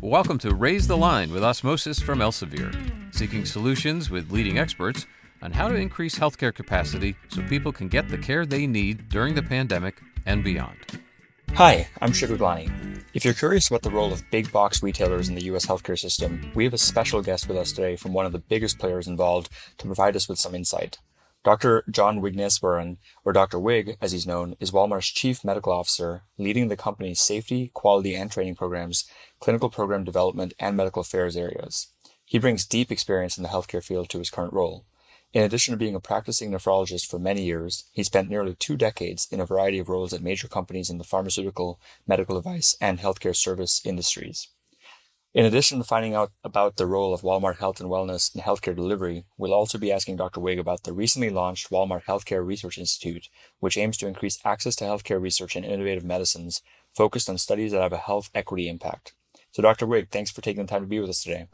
Welcome to Raise the Line with Osmosis from Elsevier, seeking solutions with leading experts on how to increase healthcare capacity so people can get the care they need during the pandemic and beyond. Hi, I'm Shiv Gaglani. If you're curious about the role of big box retailers in the US healthcare system, we have a special guest with us today from one of the biggest players involved to provide us with some insight. Dr. John Wigneswaran, or Dr. Wig, as he's known, is Walmart's chief medical officer, leading the company's safety, quality, and training programs, clinical program development, and medical affairs areas. He brings deep experience in the healthcare field to his current role. In addition to being a practicing nephrologist for many years, he spent nearly two decades in a variety of roles at major companies in the pharmaceutical, medical device, and healthcare service industries. In addition to finding out about the role of Walmart Health and Wellness in healthcare delivery, we'll also be asking Dr. Wig about the recently launched Walmart Healthcare Research Institute, which aims to increase access to healthcare research and innovative medicines focused on studies that have a health equity impact. So, Dr. Wig, thanks for taking the time to be with us today.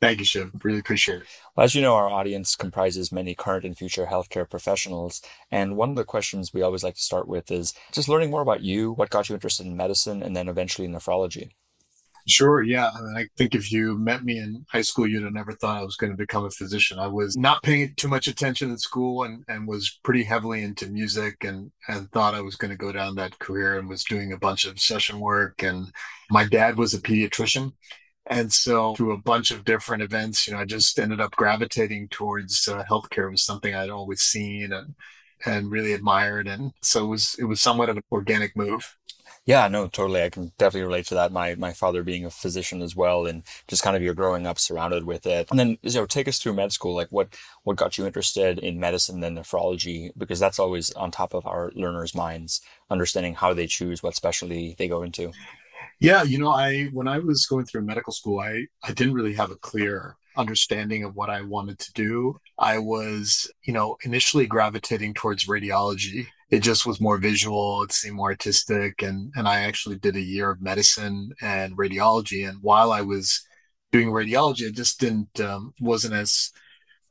Thank you, Shiv. Really appreciate it. Well, as you know, our audience comprises many current and future healthcare professionals. And one of the questions we always like to start with is just learning more about you, what got you interested in medicine, and then eventually nephrology. Sure. Yeah. I, mean, I think if you met me in high school, you'd have never thought I was going to become a physician. I was not paying too much attention in school and, and was pretty heavily into music and, and thought I was going to go down that career and was doing a bunch of session work. And my dad was a pediatrician. And so through a bunch of different events, you know, I just ended up gravitating towards uh, healthcare it was something I'd always seen and, and really admired. And so it was, it was somewhat of an organic move. Yeah, no, totally. I can definitely relate to that. My my father being a physician as well, and just kind of you're growing up surrounded with it. And then, you know, take us through med school. Like, what what got you interested in medicine and nephrology? Because that's always on top of our learners' minds, understanding how they choose what specialty they go into. Yeah, you know, I when I was going through medical school, I I didn't really have a clear understanding of what I wanted to do. I was, you know, initially gravitating towards radiology. It just was more visual, it seemed more artistic and and I actually did a year of medicine and radiology and while I was doing radiology, i just didn't um, wasn't as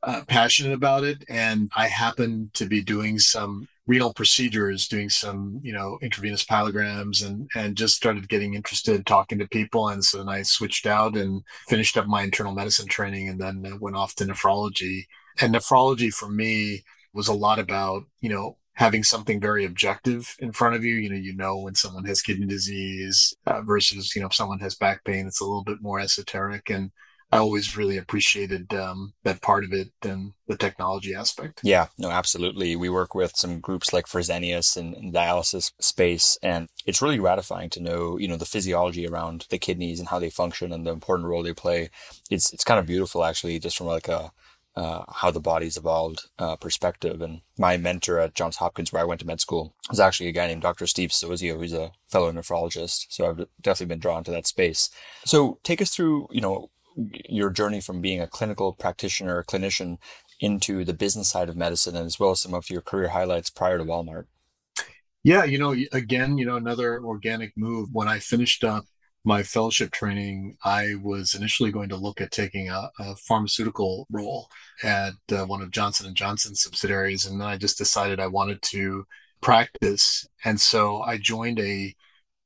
uh, passionate about it and I happened to be doing some renal procedures, doing some, you know, intravenous pyelograms and, and just started getting interested talking to people. And so then I switched out and finished up my internal medicine training and then went off to nephrology. And nephrology for me was a lot about, you know, having something very objective in front of you. You know, you know when someone has kidney disease uh, versus, you know, if someone has back pain, it's a little bit more esoteric. And I always really appreciated um, that part of it and the technology aspect. Yeah, no, absolutely. We work with some groups like Fresenius and, dialysis space, and it's really gratifying to know, you know, the physiology around the kidneys and how they function and the important role they play. It's it's kind of beautiful, actually, just from like a uh, how the body's evolved uh, perspective. And my mentor at Johns Hopkins, where I went to med school, was actually a guy named Dr. Steve Sozio, who's a fellow nephrologist. So I've definitely been drawn to that space. So take us through, you know, your journey from being a clinical practitioner, a clinician, into the business side of medicine, and as well as some of your career highlights prior to Walmart. Yeah, you know, again, you know, another organic move. When I finished up my fellowship training, I was initially going to look at taking a, a pharmaceutical role at uh, one of Johnson and Johnson subsidiaries, and then I just decided I wanted to practice, and so I joined a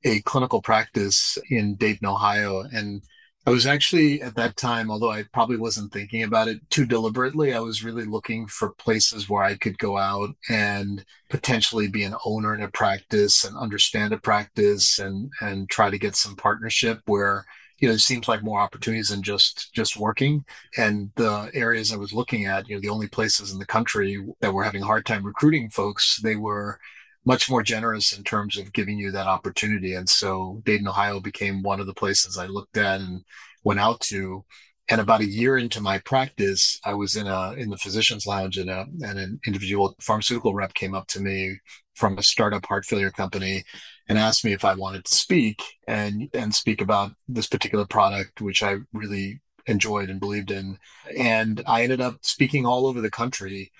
a clinical practice in Dayton, Ohio, and I was actually at that time, although I probably wasn't thinking about it too deliberately, I was really looking for places where I could go out and potentially be an owner in a practice and understand a practice and and try to get some partnership where you know it seems like more opportunities than just just working. And the areas i was looking at you know the only places in the country that were having a hard time recruiting folks they were much more generous in terms of giving you that opportunity. And so Dayton, Ohio became one of the places I looked at and went out to. And about a year into my practice, I was in a in the physician's lounge and, a, and an individual pharmaceutical rep came up to me from a startup heart failure company and asked me if I wanted to speak and and speak about this particular product, which I really enjoyed and believed in. And I ended up speaking all over the country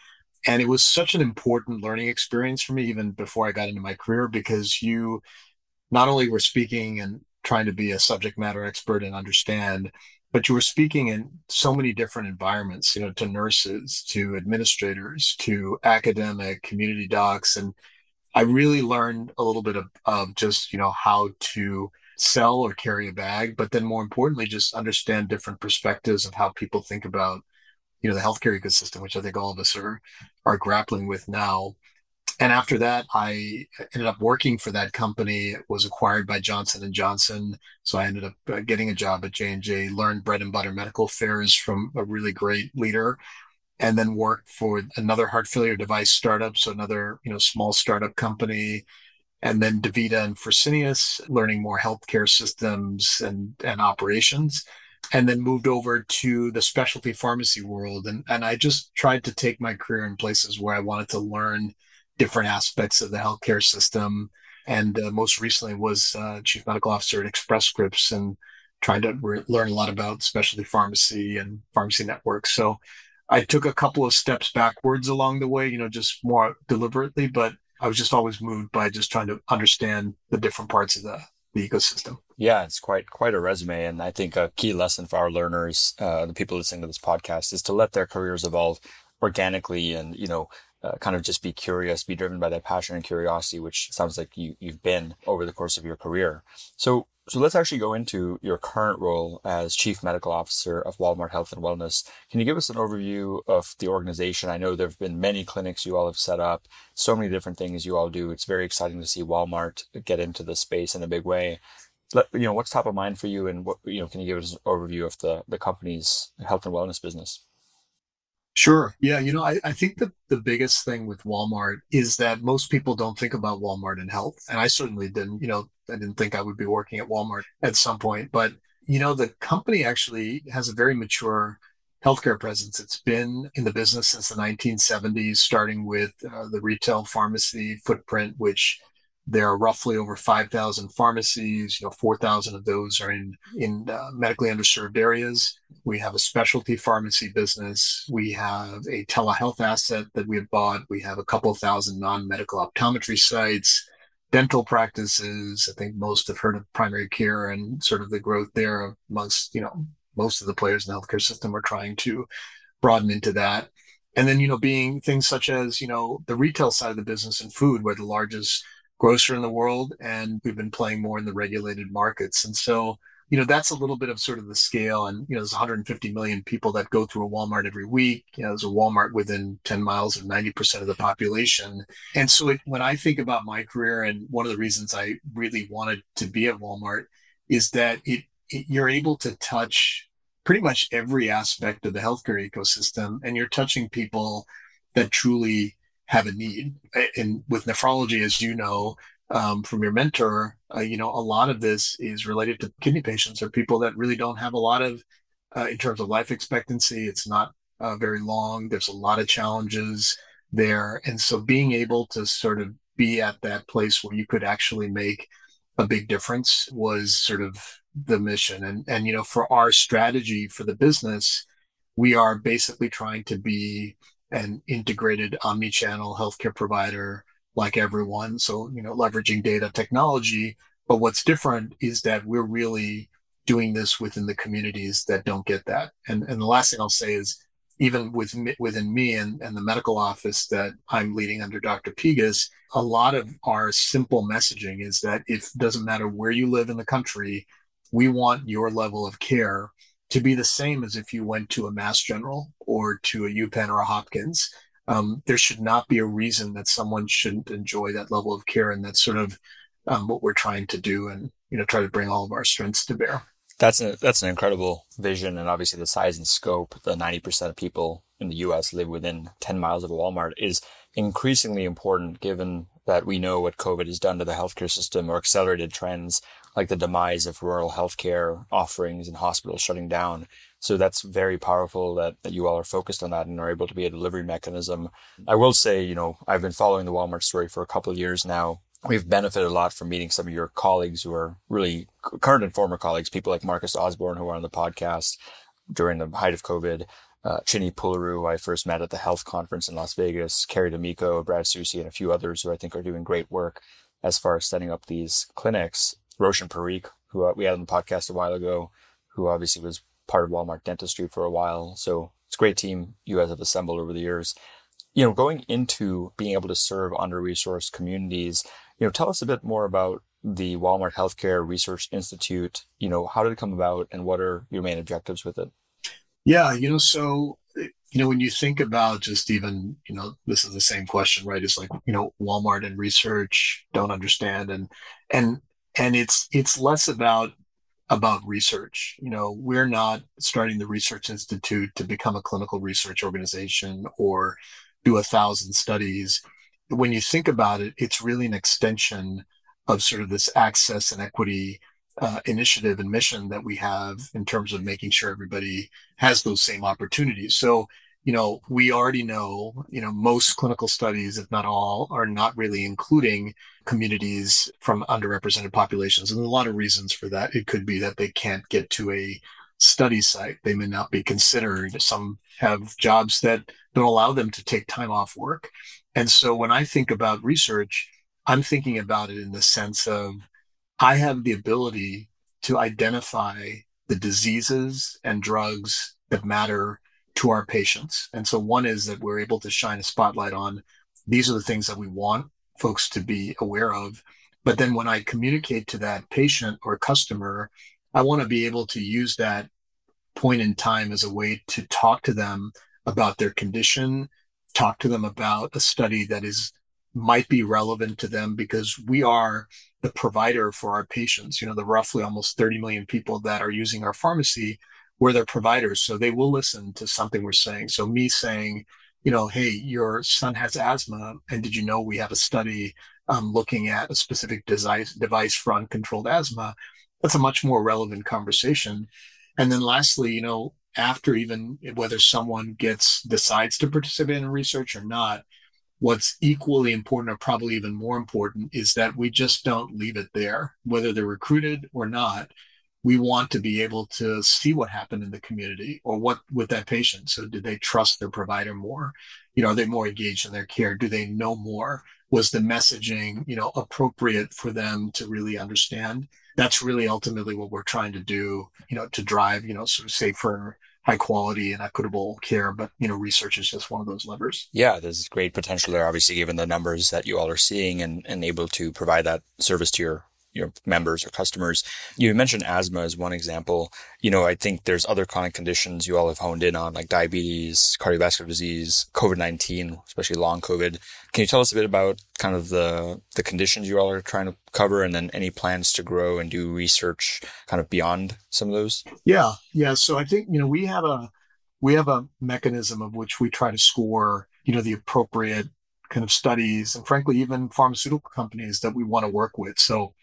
and it was such an important learning experience for me even before i got into my career because you not only were speaking and trying to be a subject matter expert and understand but you were speaking in so many different environments you know to nurses to administrators to academic community docs. And I really learned a little bit of, of just, you know, how to sell or carry a bag, but then more importantly, just understand different perspectives of how people think about, you know, the healthcare ecosystem, which I think all of us are, are grappling with now. And after that, I ended up working for that company. It was acquired by Johnson and Johnson. So I ended up uh, getting a job at J&J, learned bread and butter medical affairs from a really great leader and then worked for another heart failure device startup. So another, you know, small startup company and then DaVita and Fresenius, learning more healthcare systems and, and operations, and then moved over to the specialty pharmacy world. And, and I just tried to take my career in places where I wanted to learn different aspects of the healthcare system. And uh, most recently was uh, chief medical officer at Express Scripts and trying to re- learn a lot about specialty pharmacy and pharmacy networks. So I took a couple of steps backwards along the way, you know, just more deliberately, but I was just always moved by just trying to understand the different parts of the, the ecosystem. Yeah, it's quite quite a resume, and I think a key lesson for our learners, uh, the people listening to this podcast, is to let their careers evolve organically, and you know, uh, kind of just be curious, be driven by that passion and curiosity, which sounds like you you've been over the course of your career. So, so let's actually go into your current role as Chief Medical Officer of Walmart Health and Wellness. Can you give us an overview of the organization? I know there have been many clinics you all have set up, so many different things you all do. It's very exciting to see Walmart get into the space in a big way. Let, you know, what's top of mind for you and what, you know, can you give us an overview of the, the company's health and wellness business? Sure. Yeah. You know, I, I think that the biggest thing with Walmart is that most people don't think about Walmart and health. And I certainly didn't, you know, I didn't think I would be working at Walmart at some point. But, you know, the company actually has a very mature healthcare presence. It's been in the business since the 1970s, starting with uh, the retail pharmacy footprint, which there are roughly over 5,000 pharmacies. You know, 4,000 of those are in in uh, medically underserved areas. We have a specialty pharmacy business. We have a telehealth asset that we have bought. We have a couple thousand non-medical optometry sites, dental practices. I think most have heard of primary care and sort of the growth there amongst you know most of the players in the healthcare system are trying to broaden into that. And then, you know, being things such as, you know, the retail side of the business and food, where the largest grocer in the world and we've been playing more in the regulated markets. And so you know that's a little bit of sort of the scale. And you know there's 150 million people that go through a walmart every week. You know there's a walmart within 10 miles of 90% of the population. And so it, when i think about my career and one of the reasons i really wanted to be at walmart is that it, it you're able to touch pretty much every aspect of the healthcare ecosystem and you're touching people that truly have a need. And with nephrology, as you know um, from your mentor, uh, you know, a lot of this is related to kidney patients or people that really don't have a lot of, uh, in terms of life expectancy, it's not uh, very long. There's a lot of challenges there. And so being able to sort of be at that place where you could actually make a big difference was sort of the mission. And, and, you know, for our strategy for the business, we are basically trying to be an integrated omni-channel healthcare provider like everyone. So, you know, leveraging data technology. But what's different is that we're really doing this within the communities that don't get that. And, and the last thing I'll say is even with, within me and, and the medical office that I'm leading under Dr. Pegus, a lot of our simple messaging is that it doesn't matter where you live in the country, we want your level of care to be the same as if you went to a Mass General or to a UPenn or a Hopkins. Um, there should not be a reason that someone shouldn't enjoy that level of care, and that's sort of um, what we're trying to do, and you know, try to bring all of our strengths to bear. That's a, that's an incredible vision, and obviously the size and scope. The ninety percent of people in the U.S. live within ten miles of a Walmart is increasingly important, given that we know what COVID has done to the healthcare system or accelerated trends like the demise of rural healthcare offerings and hospitals shutting down. So that's very powerful that, that you all are focused on that and are able to be a delivery mechanism. I will say, you know, I've been following the Walmart story for a couple of years now. We've benefited a lot from meeting some of your colleagues who are really current and former colleagues, people like Marcus Osborne, who are on the podcast during the height of COVID. Uh, Puluru, who I first met at the health conference in Las Vegas, Carrie D'Amico, Brad Soucy, and a few others who I think are doing great work as far as setting up these clinics. Roshan Parikh, who uh, we had on the podcast a while ago, who obviously was part of Walmart dentistry for a while. So it's a great team you guys have assembled over the years. you know, going into being able to serve under-resourced communities, you know, tell us a bit more about the Walmart Healthcare Research Institute. You know, how did it come about and what are your main objectives with it? Yeah, you know, so you know, when you think about just even, you know, this is the same question, right? It's like, you know, Walmart and research don't understand and and and it's it's less about about research. You know, we're not starting the research institute to become a clinical research organization or do a thousand studies. When you think about it, it's really an extension of sort of this access and equity uh, initiative and mission that we have in terms of making sure everybody has those same opportunities. So, you know, we already know, you know, most clinical studies, if not all, are not really including communities from underrepresented populations. And a lot of reasons for that. It could be that they can't get to a study site. They may not be considered. Some have jobs that don't allow them to take time off work. And so when I think about research, I'm thinking about it in the sense of I have the ability to identify the diseases and drugs that matter to our patients. And so one is that we're able to shine a spotlight on these are the things that we want folks to be aware of. But then when I communicate to that patient or customer, I want to be able to use that point in time as a way to talk to them about their condition, talk to them about a study that is might be relevant to them because we are the provider for our patients. You know, the roughly almost 30 million people that are using our pharmacy, we're their providers. So they will listen to something we're saying. So me saying, you know, hey, your son has asthma. And did you know we have a study um, looking at a specific device, device for uncontrolled asthma? that's a much more relevant conversation. And then lastly, you know, after even whether someone gets decides to participate in research or not, what's equally important or probably even more important is that we just don't leave it there, whether they're recruited or not. We want to be able to see what happened in the community or what with that patient. So did they trust their provider more? You know, are they more engaged in their care? Do they know more? Was the messaging, you know, appropriate for them to really understand? that's really ultimately what we're trying to do, you know, to drive, you know, sort of safer, high quality and equitable care. But, you know, research is just one of those levers. Yeah, there's great potential there, obviously, given the numbers that you all are seeing and, and able to provide that service to your your members or customers. You mentioned asthma as one example. You know, I think there's other chronic conditions you all have honed in on, like diabetes, cardiovascular disease, COVID-19, especially long COVID. Can you tell us a bit about kind of the, the conditions you all are trying to cover and then any plans to grow and do research kind of beyond some of those? Yeah. Yeah. So I think, you know, we have a, we have a mechanism of which we try to score, you know, the appropriate kind of studies and frankly, even pharmaceutical companies that we want to work with. So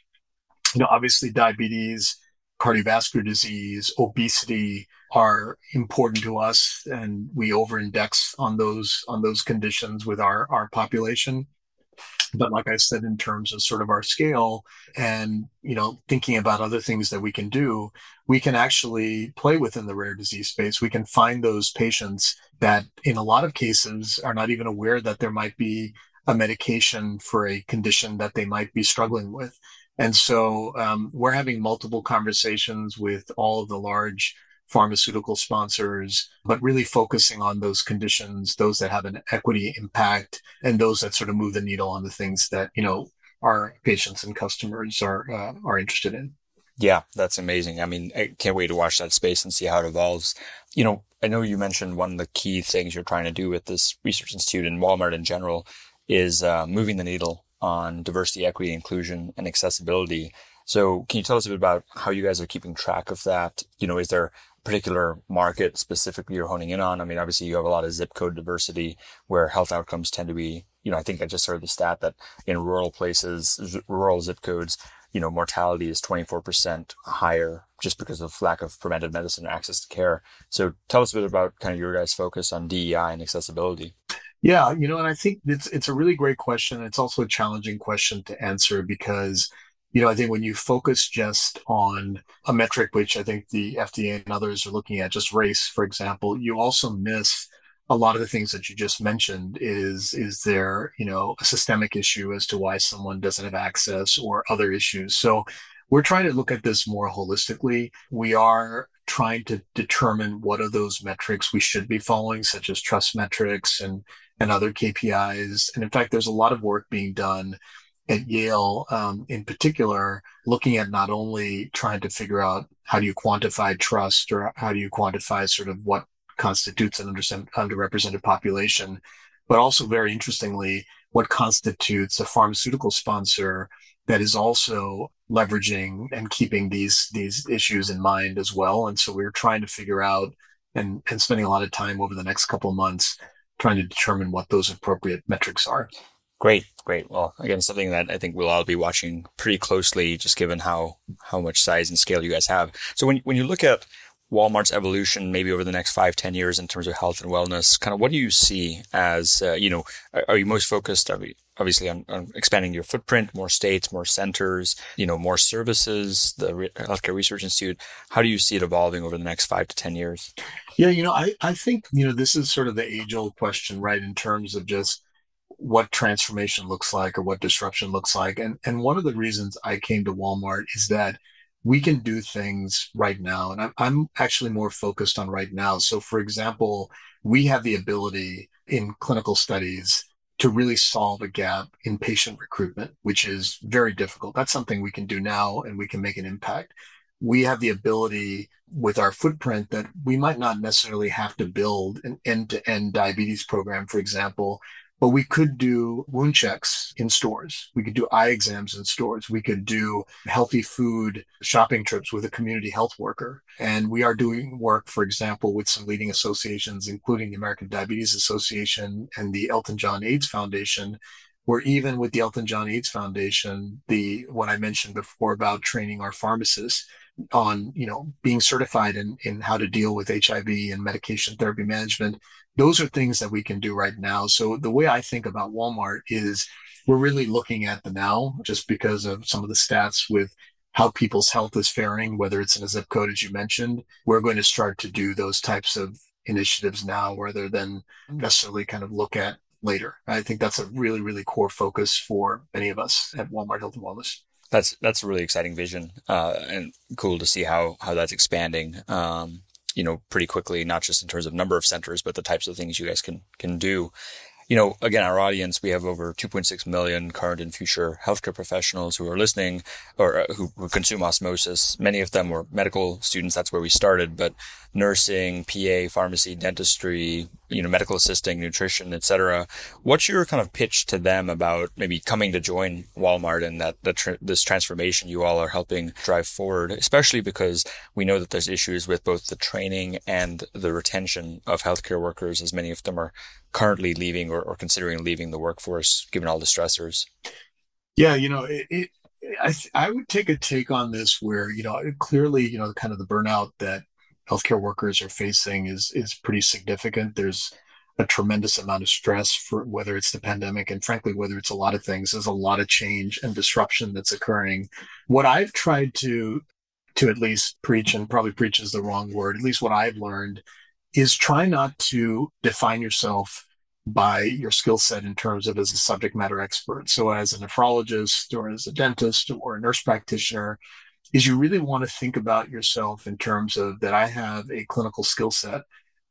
you know, obviously diabetes, cardiovascular disease, obesity are important to us and we over index on those on those conditions with our our population. But like i said in terms of sort of our scale and you know thinking about other things that we can do we can actually play within the rare disease space. We can find those patients that in a lot of cases are not even aware that there might be a medication for a condition that they might be struggling with and so um, we're having multiple conversations with all of the large pharmaceutical sponsors, but really focusing on those conditions, those that have an equity impact, and those that sort of move the needle on the things that you know our patients and customers are uh, are interested in. Yeah, that's amazing. I mean, I can't wait to watch that space and see how it evolves. You know, I know you mentioned one of the key things you're trying to do with this research institute and Walmart in general is uh, moving the needle on diversity, equity, inclusion, and accessibility. So can you tell us a bit about how you guys are keeping track of that? You know, is there a particular market specifically you're honing in on? I mean, obviously you have a lot of zip code diversity where health outcomes tend to be, you know, I think I just heard the stat that in rural places, rural zip codes, you know, mortality is 24% higher just because of lack of preventive medicine and access to care. So tell us a bit about kind of your guys' focus on DEI and accessibility. Yeah, you know, and I think it's it's a really great question. It's also a challenging question to answer because, you know, I think when you focus just on a metric, which I think the FDA and others are looking at, just race, for example, you also miss a lot of the things that you just mentioned is is there you know a systemic issue as to why someone doesn't have access or other issues so we're trying to look at this more holistically we are trying to determine what are those metrics we should be following such as trust metrics and and other KPIs. And in fact, there's a lot of work being done at Yale, um, in particular, looking at not only trying to figure out how do you quantify trust or how do you quantify sort of what constitutes an underrepresented population, but also very interestingly, what constitutes a pharmaceutical sponsor that is also leveraging and keeping these these issues in mind as well. And so we're trying to figure out and and spending a lot of time over the next couple of months trying to determine what those appropriate metrics are. Great, great. Well, again, something that I think we'll all be watching pretty closely, just given how how much size and scale you guys have. So when when you look at Walmart's evolution, maybe over the next five, ten years in terms of health and wellness, kind of what do you see as uh, you know? Are, are, you most focused? Obviously on, on, expanding your footprint, more states, more centers, you know, more services, the Re- Healthcare Research Institute. How do you see it evolving over the next five to 10 years? Yeah, you know, I, I think, you know, this is sort of the age old question, right? In terms of just what transformation looks like or what disruption looks like. And, and one of the reasons I came to Walmart is that we can do things right now. And I'm, I'm actually more focused on right now. So for example, we have the ability in clinical studies to really solve a gap in patient recruitment, which is very difficult. That's something we can do now and we can make an impact. We have the ability with our footprint that we might not necessarily have to build an end to end diabetes program, for example, but we could do wound checks in stores. We could do eye exams in stores. We could do healthy food shopping trips with a community health worker. And we are doing work, for example, with some leading associations, including the American Diabetes Association and the Elton John AIDS Foundation, where even with the Elton John AIDS Foundation, the what I mentioned before about training our pharmacists on, you know, being certified in, in how to deal with HIV and medication therapy management, those are things that we can do right now. So the way I think about Walmart is we're really looking at the now just because of some of the stats with how people's health is faring, whether it's in a zip code, as you mentioned, we're going to start to do those types of initiatives now rather than necessarily kind of look at later. I think that's a really, really core focus for many of us at Walmart Health and Wellness. That's that's a really exciting vision, uh, and cool to see how how that's expanding. Um, you know, pretty quickly, not just in terms of number of centers, but the types of things you guys can, can do. You know, again, our audience, we have over 2.6 million current and future healthcare professionals who are listening or uh, who, who consume osmosis. Many of them were medical students. That's where we started, but nursing, PA, pharmacy, dentistry, you know, medical assisting, nutrition, etc. What's your kind of pitch to them about maybe coming to join Walmart and that, that tr- this transformation you all are helping drive forward, especially because we know that there's issues with both the training and the retention of healthcare workers, as many of them are currently leaving or, or considering leaving the workforce, given all the stressors. Yeah, you know, it, it I, I would take a take on this where, you know, clearly, you know, kind of the burnout that healthcare workers are facing is is pretty significant. There's a tremendous amount of stress for whether it's the pandemic and frankly whether it's a lot of things there's a lot of change and disruption that's occurring what i've tried to to at least preach and probably preach is the wrong word at least what i've learned is try not to define yourself by your skill set in terms of as a subject matter expert so as a nephrologist or as a dentist or a nurse practitioner is you really want to think about yourself in terms of that I have a clinical skill set.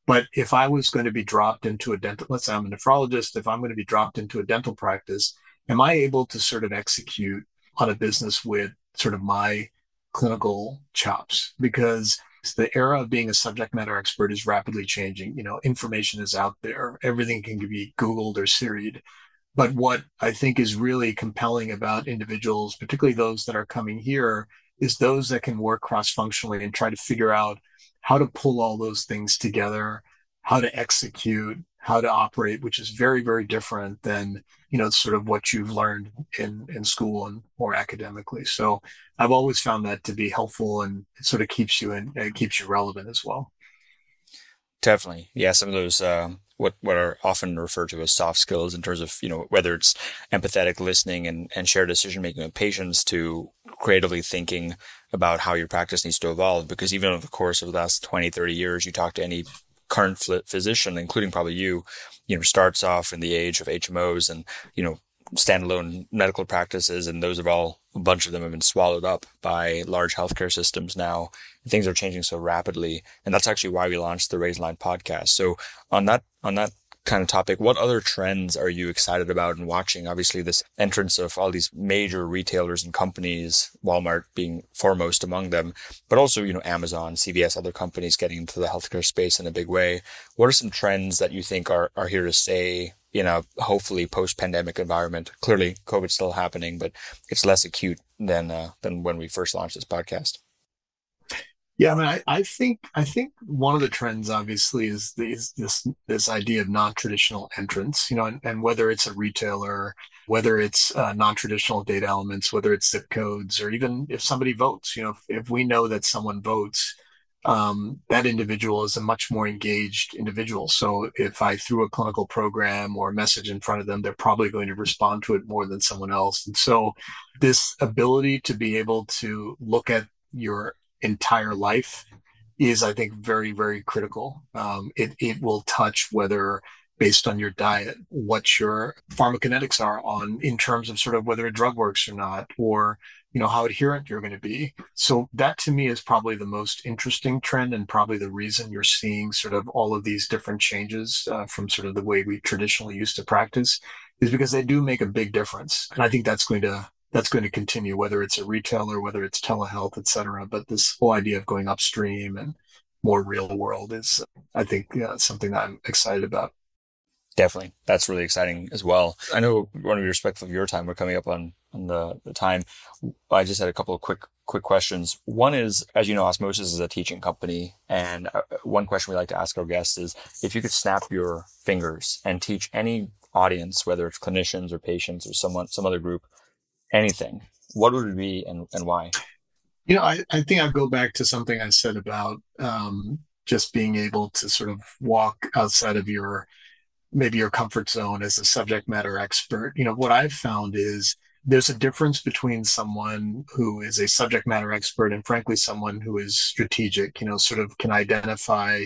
But if I was going to be dropped into a dental, let's say I'm a nephrologist, if I'm going to be dropped into a dental practice, am I able to sort of execute on a business with sort of my clinical chops? Because the era of being a subject matter expert is rapidly changing. You know, information is out there. Everything can be Googled or Siri'd. But what I think is really compelling about individuals, particularly those that are coming here, is those that can work cross functionally and try to figure out how to pull all those things together, how to execute, how to operate, which is very, very different than, you know, sort of what you've learned in, in school and more academically. So I've always found that to be helpful and it sort of keeps you in, it keeps you relevant as well. Definitely. Yeah. Some of those, uh, what, what are often referred to as soft skills in terms of, you know, whether it's empathetic listening and, and shared decision making with patients to creatively thinking about how your practice needs to evolve. Because even over the course of the last 20, 30 years, you talk to any current physician, including probably you, you know, starts off in the age of HMOs and, you know, standalone medical practices, and those have all a bunch of them have been swallowed up by large healthcare systems now. Things are changing so rapidly, and that's actually why we launched the Raise Line podcast. So on that on that kind of topic, what other trends are you excited about and watching? Obviously, this entrance of all these major retailers and companies, Walmart being foremost among them, but also, you know, Amazon, CVS, other companies getting into the healthcare space in a big way. What are some trends that you think are, are here to stay in a hopefully post-pandemic environment? Clearly, COVID's still happening, but it's less acute than, uh, than when we first launched this podcast. Yeah, I mean, I, I, think I think one of the trends obviously is, the, is this this idea of non-traditional entrance, you know, and, and whether it's a retailer, whether it's uh, non-traditional data elements, whether it's zip codes, or even if somebody votes, you know, if, if we know that someone votes, um, that individual is a much more engaged individual. So if I threw a clinical program or a message in front of them, they're probably going to respond to it more than someone else. And so this ability to be able to look at your entire life is, I think, very, very critical. Um, it, it will touch whether based on your diet, what your pharmacokinetics are on in terms of sort of whether a drug works or not, or you know how adherent you're going to be. So that to me is probably the most interesting trend, and probably the reason you're seeing sort of all of these different changes uh, from sort of the way we traditionally used to practice, is because they do make a big difference, and I think that's going to that's going to continue, whether it's a retailer, whether it's telehealth, et cetera. But this whole idea of going upstream and more real world is, I think, uh, something that I'm excited about. Definitely. That's really exciting as well. I know I want to be respectful of your time. We're coming up on, on the, the time. I just had a couple of quick, quick questions. One is, as you know, Osmosis is a teaching company. And uh, one question we like to ask our guests is if you could snap your fingers and teach any audience, whether it's clinicians or patients or someone, some other group, anything, what would it be and, and why? You know, I, I think I'll go back to something I said about um, just being able to sort of walk outside of your maybe your comfort zone as a subject matter expert. You know, what I've found is there's a difference between someone who is a subject matter expert and frankly someone who is strategic, you know, sort of can identify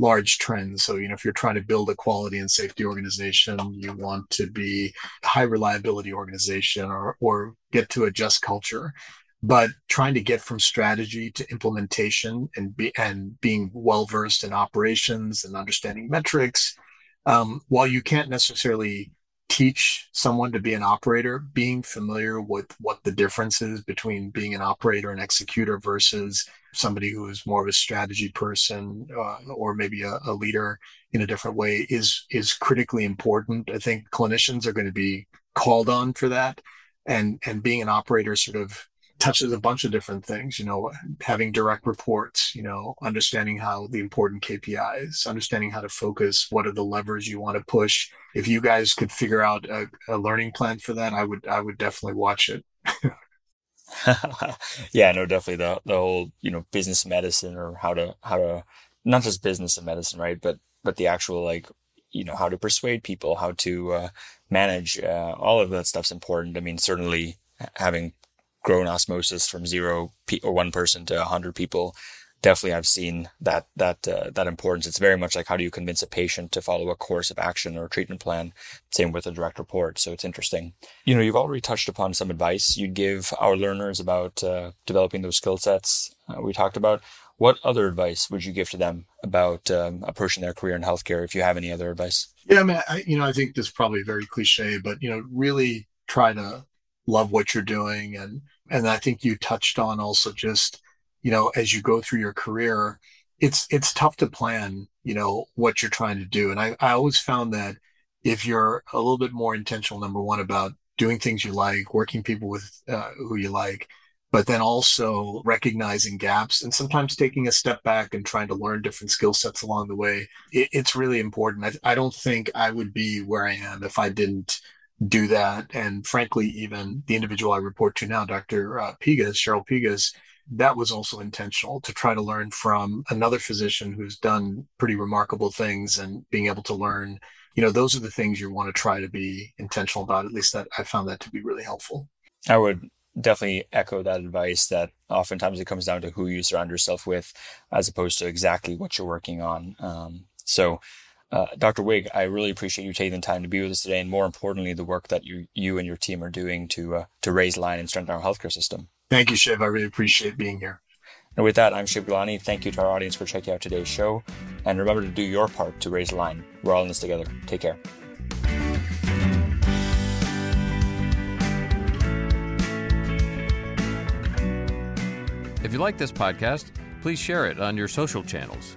large trends. So, you know, if you're trying to build a quality and safety organization, you want to be a high reliability organization or, or get to a just culture. But trying to get from strategy to implementation and be, and being well versed in operations and understanding metrics, um, while you can't necessarily teach someone to be an operator, being familiar with what the difference is between being an operator and executor versus somebody who is more of a strategy person uh, or maybe a, a, leader in a different way is is critically important. I think clinicians are going to be called on for that, and and being an operator sort of touches a bunch of different things, you know, having direct reports, you know, understanding how the important KPIs, understanding how to focus, what are the levers you want to push. If you guys could figure out a, a learning plan for that, I would, I would definitely watch it. yeah, no, definitely the, the whole, you know, business medicine or how to, how to, not just business and medicine, right? But, but the actual like, you know, how to persuade people, how to, uh, manage, uh, all of that stuff's important. I mean, certainly having grown osmosis from zero pe- or one person to a hundred people, definitely I've seen that that uh, that importance. It's very much like how do you convince a patient to follow a course of action or a treatment plan. Same with a direct report. So it's interesting. You know, you've already touched upon some advice you'd give our learners about uh, developing those skill sets uh, we talked about. What other advice would you give to them about um, approaching their career in healthcare? If you have any other advice. Yeah, I mean, I, you know, I think this is probably very cliche, but you know, really try to love what you're doing. And and I think you touched on also just you know as you go through your career it's it's tough to plan you know what you're trying to do. And I, I always found that if you're a little bit more intentional number one about doing things you like working people with uh, who you like but then also recognizing gaps and sometimes taking a step back and trying to learn different skill sets along the way it, it's really important. I, I don't think i would be where i am if i didn't do that. And frankly, even the individual I report to now, Dr. Uh, Pegus, Cheryl Pegus, that was also intentional to try to learn from another physician who's done pretty remarkable things and being able to learn, you know, those are the things you want to try to be intentional about. At least that I found that to be really helpful. I would definitely echo that advice that oftentimes it comes down to who you surround yourself with as opposed to exactly what you're working on. Um, so uh, Dr. Wig, I really appreciate you taking the time to be with us today, and more importantly, the work that you you and your team are doing to uh, to raise line and strengthen our healthcare system. Thank you, Shiv. I really appreciate being here. And with that, I'm Shiv Gaglani. Thank you to our audience for checking out today's show. And remember to do your part to raise the line. We're all in this together. Take care. If you like this podcast, please share it on your social channels.